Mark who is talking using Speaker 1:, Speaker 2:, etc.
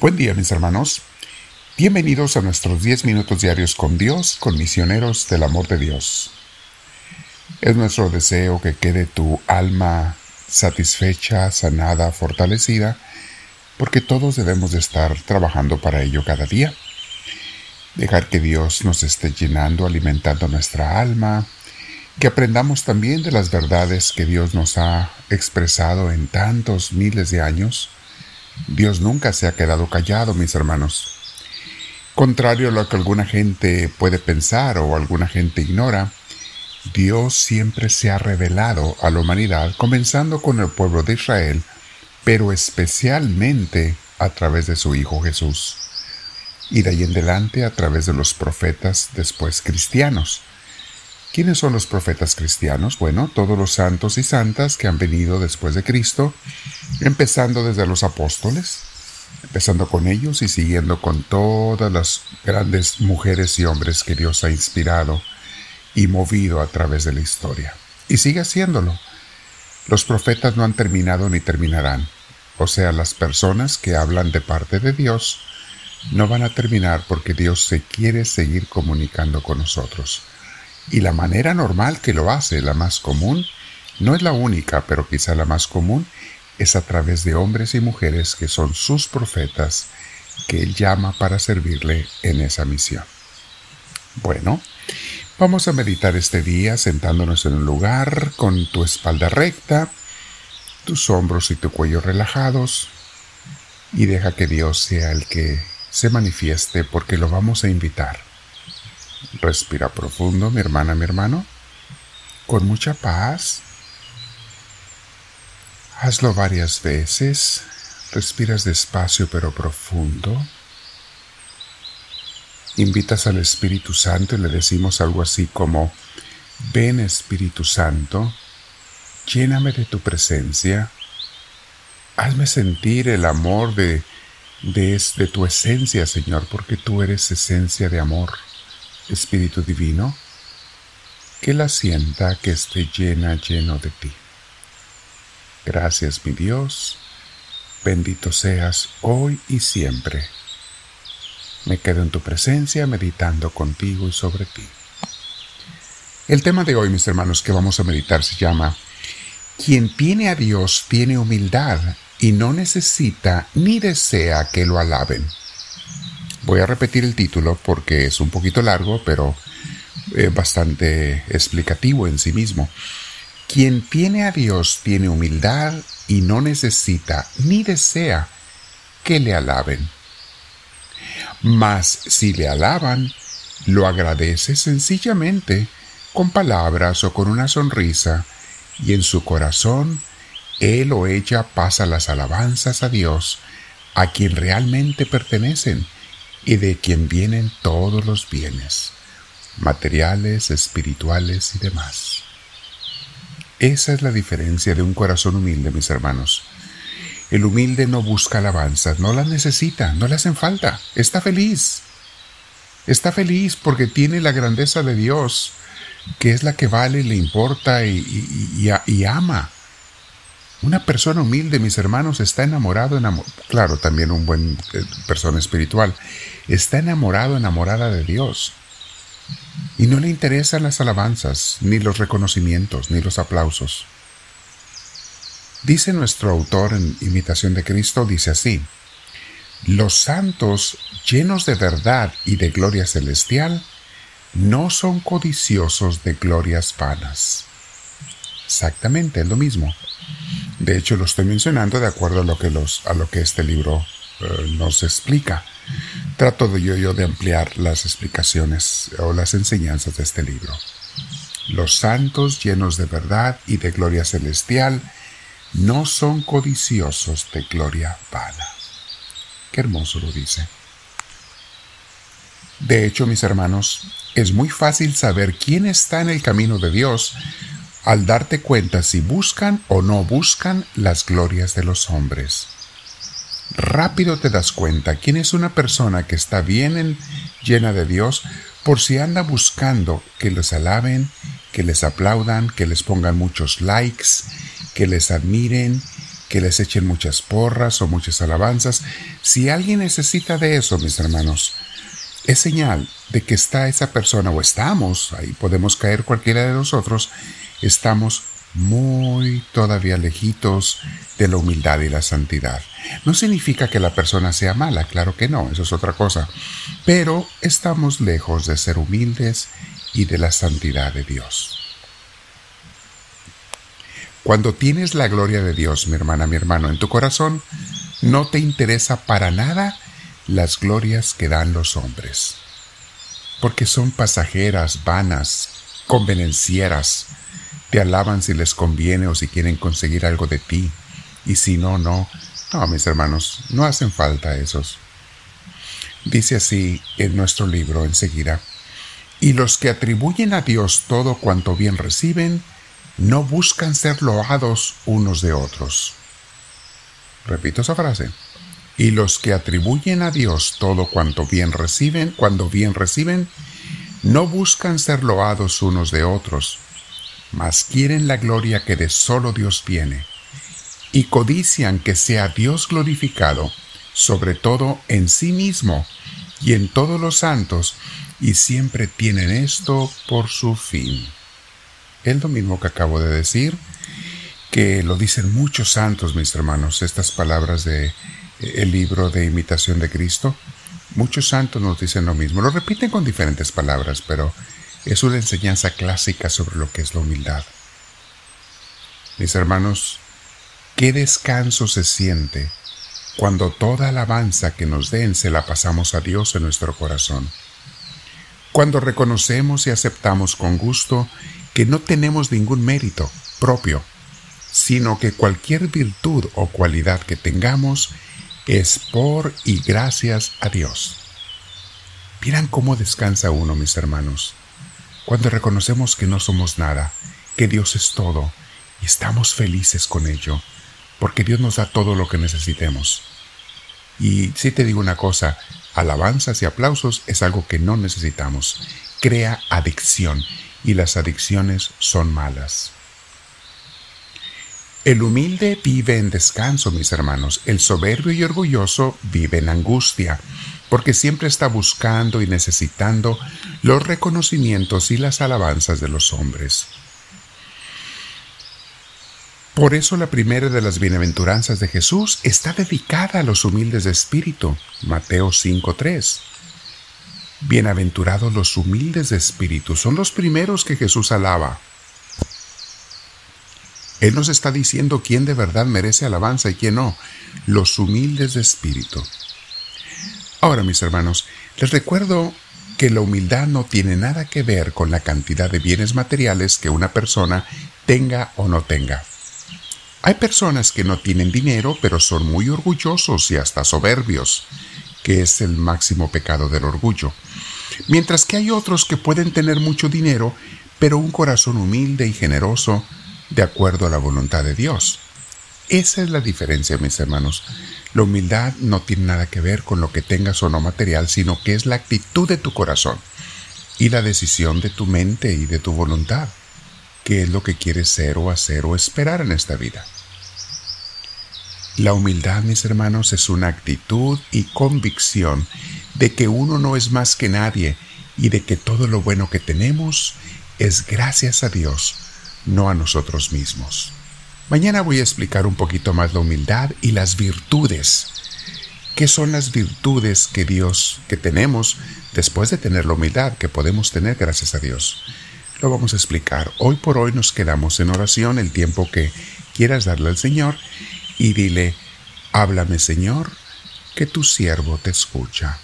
Speaker 1: Buen día mis hermanos. Bienvenidos a nuestros 10 minutos diarios con Dios, con misioneros del amor de Dios. Es nuestro deseo que quede tu alma satisfecha, sanada, fortalecida, porque todos debemos de estar trabajando para ello cada día. Dejar que Dios nos esté llenando, alimentando nuestra alma, que aprendamos también de las verdades que Dios nos ha expresado en tantos miles de años, Dios nunca se ha quedado callado, mis hermanos. Contrario a lo que alguna gente puede pensar o alguna gente ignora, Dios siempre se ha revelado a la humanidad, comenzando con el pueblo de Israel, pero especialmente a través de su Hijo Jesús, y de ahí en adelante a través de los profetas después cristianos. ¿Quiénes son los profetas cristianos? Bueno, todos los santos y santas que han venido después de Cristo, empezando desde los apóstoles, empezando con ellos y siguiendo con todas las grandes mujeres y hombres que Dios ha inspirado y movido a través de la historia. Y sigue haciéndolo. Los profetas no han terminado ni terminarán. O sea, las personas que hablan de parte de Dios no van a terminar porque Dios se quiere seguir comunicando con nosotros. Y la manera normal que lo hace, la más común, no es la única, pero quizá la más común, es a través de hombres y mujeres que son sus profetas que Él llama para servirle en esa misión. Bueno, vamos a meditar este día sentándonos en un lugar con tu espalda recta, tus hombros y tu cuello relajados y deja que Dios sea el que se manifieste porque lo vamos a invitar. Respira profundo, mi hermana, mi hermano, con mucha paz. Hazlo varias veces. Respiras despacio pero profundo. Invitas al Espíritu Santo y le decimos algo así como, ven Espíritu Santo, lléname de tu presencia, hazme sentir el amor de, de, de tu esencia, Señor, porque tú eres esencia de amor. Espíritu Divino, que la sienta que esté llena, lleno de ti. Gracias, mi Dios, bendito seas hoy y siempre. Me quedo en tu presencia meditando contigo y sobre ti. El tema de hoy, mis hermanos, que vamos a meditar se llama Quien tiene a Dios tiene humildad y no necesita ni desea que lo alaben. Voy a repetir el título porque es un poquito largo, pero eh, bastante explicativo en sí mismo. Quien tiene a Dios tiene humildad y no necesita ni desea que le alaben. Mas si le alaban, lo agradece sencillamente con palabras o con una sonrisa, y en su corazón él o ella pasa las alabanzas a Dios, a quien realmente pertenecen, y de quien vienen todos los bienes, materiales, espirituales y demás. Esa es la diferencia de un corazón humilde, mis hermanos. El humilde no busca alabanzas, no las necesita, no le hacen falta, está feliz. Está feliz porque tiene la grandeza de Dios, que es la que vale, le importa y, y ama. Una persona humilde, mis hermanos, está enamorado, claro, también un buen eh, persona espiritual, está enamorado, enamorada de Dios. Y no le interesan las alabanzas, ni los reconocimientos, ni los aplausos. Dice nuestro autor en Imitación de Cristo, dice así, los santos llenos de verdad y de gloria celestial no son codiciosos de glorias vanas. Exactamente, es lo mismo. De hecho, lo estoy mencionando de acuerdo a lo que, a lo que este libro eh, nos explica. Trato yo, yo de ampliar las explicaciones o las enseñanzas de este libro. Los santos llenos de verdad y de gloria celestial no son codiciosos de gloria vana. Qué hermoso lo dice. De hecho, mis hermanos, es muy fácil saber quién está en el camino de Dios al darte cuenta si buscan o no buscan las glorias de los hombres. Rápido te das cuenta quién es una persona que está bien llena de Dios por si anda buscando que les alaben, que les aplaudan, que les pongan muchos likes, que les admiren, que les echen muchas porras o muchas alabanzas. Si alguien necesita de eso, mis hermanos, es señal de que está esa persona o estamos, ahí podemos caer cualquiera de nosotros, estamos muy todavía lejitos de la humildad y la santidad. No significa que la persona sea mala, claro que no, eso es otra cosa, pero estamos lejos de ser humildes y de la santidad de Dios. Cuando tienes la gloria de Dios, mi hermana, mi hermano, en tu corazón, no te interesa para nada las glorias que dan los hombres, porque son pasajeras, vanas, convenencieras, te alaban si les conviene o si quieren conseguir algo de ti, y si no, no. No, mis hermanos, no hacen falta esos. Dice así en nuestro libro enseguida, y los que atribuyen a Dios todo cuanto bien reciben, no buscan ser loados unos de otros. Repito esa frase. Y los que atribuyen a Dios todo cuanto bien reciben, cuando bien reciben, no buscan ser loados unos de otros, mas quieren la gloria que de solo Dios viene, y codician que sea Dios glorificado, sobre todo en sí mismo y en todos los santos, y siempre tienen esto por su fin. Es lo mismo que acabo de decir, que lo dicen muchos santos, mis hermanos, estas palabras de eh, el libro de imitación de Cristo. Muchos santos nos dicen lo mismo, lo repiten con diferentes palabras, pero es una enseñanza clásica sobre lo que es la humildad. Mis hermanos, qué descanso se siente cuando toda alabanza que nos den se la pasamos a Dios en nuestro corazón. Cuando reconocemos y aceptamos con gusto que no tenemos ningún mérito propio, sino que cualquier virtud o cualidad que tengamos es por y gracias a Dios. Miran cómo descansa uno, mis hermanos, cuando reconocemos que no somos nada, que Dios es todo, y estamos felices con ello, porque Dios nos da todo lo que necesitemos. Y si te digo una cosa, alabanzas y aplausos es algo que no necesitamos. Crea adicción, y las adicciones son malas. El humilde vive en descanso, mis hermanos. El soberbio y orgulloso vive en angustia porque siempre está buscando y necesitando los reconocimientos y las alabanzas de los hombres. Por eso la primera de las bienaventuranzas de Jesús está dedicada a los humildes de espíritu, Mateo 5.3. Bienaventurados los humildes de espíritu, son los primeros que Jesús alaba. Él nos está diciendo quién de verdad merece alabanza y quién no, los humildes de espíritu. Ahora, mis hermanos, les recuerdo que la humildad no tiene nada que ver con la cantidad de bienes materiales que una persona tenga o no tenga. Hay personas que no tienen dinero, pero son muy orgullosos y hasta soberbios, que es el máximo pecado del orgullo. Mientras que hay otros que pueden tener mucho dinero, pero un corazón humilde y generoso, de acuerdo a la voluntad de Dios. Esa es la diferencia, mis hermanos. La humildad no tiene nada que ver con lo que tengas o no material, sino que es la actitud de tu corazón y la decisión de tu mente y de tu voluntad, qué es lo que quieres ser o hacer o esperar en esta vida. La humildad, mis hermanos, es una actitud y convicción de que uno no es más que nadie y de que todo lo bueno que tenemos es gracias a Dios, no a nosotros mismos. Mañana voy a explicar un poquito más la humildad y las virtudes. ¿Qué son las virtudes que Dios, que tenemos después de tener la humildad que podemos tener gracias a Dios? Lo vamos a explicar. Hoy por hoy nos quedamos en oración el tiempo que quieras darle al Señor y dile, háblame Señor, que tu siervo te escucha.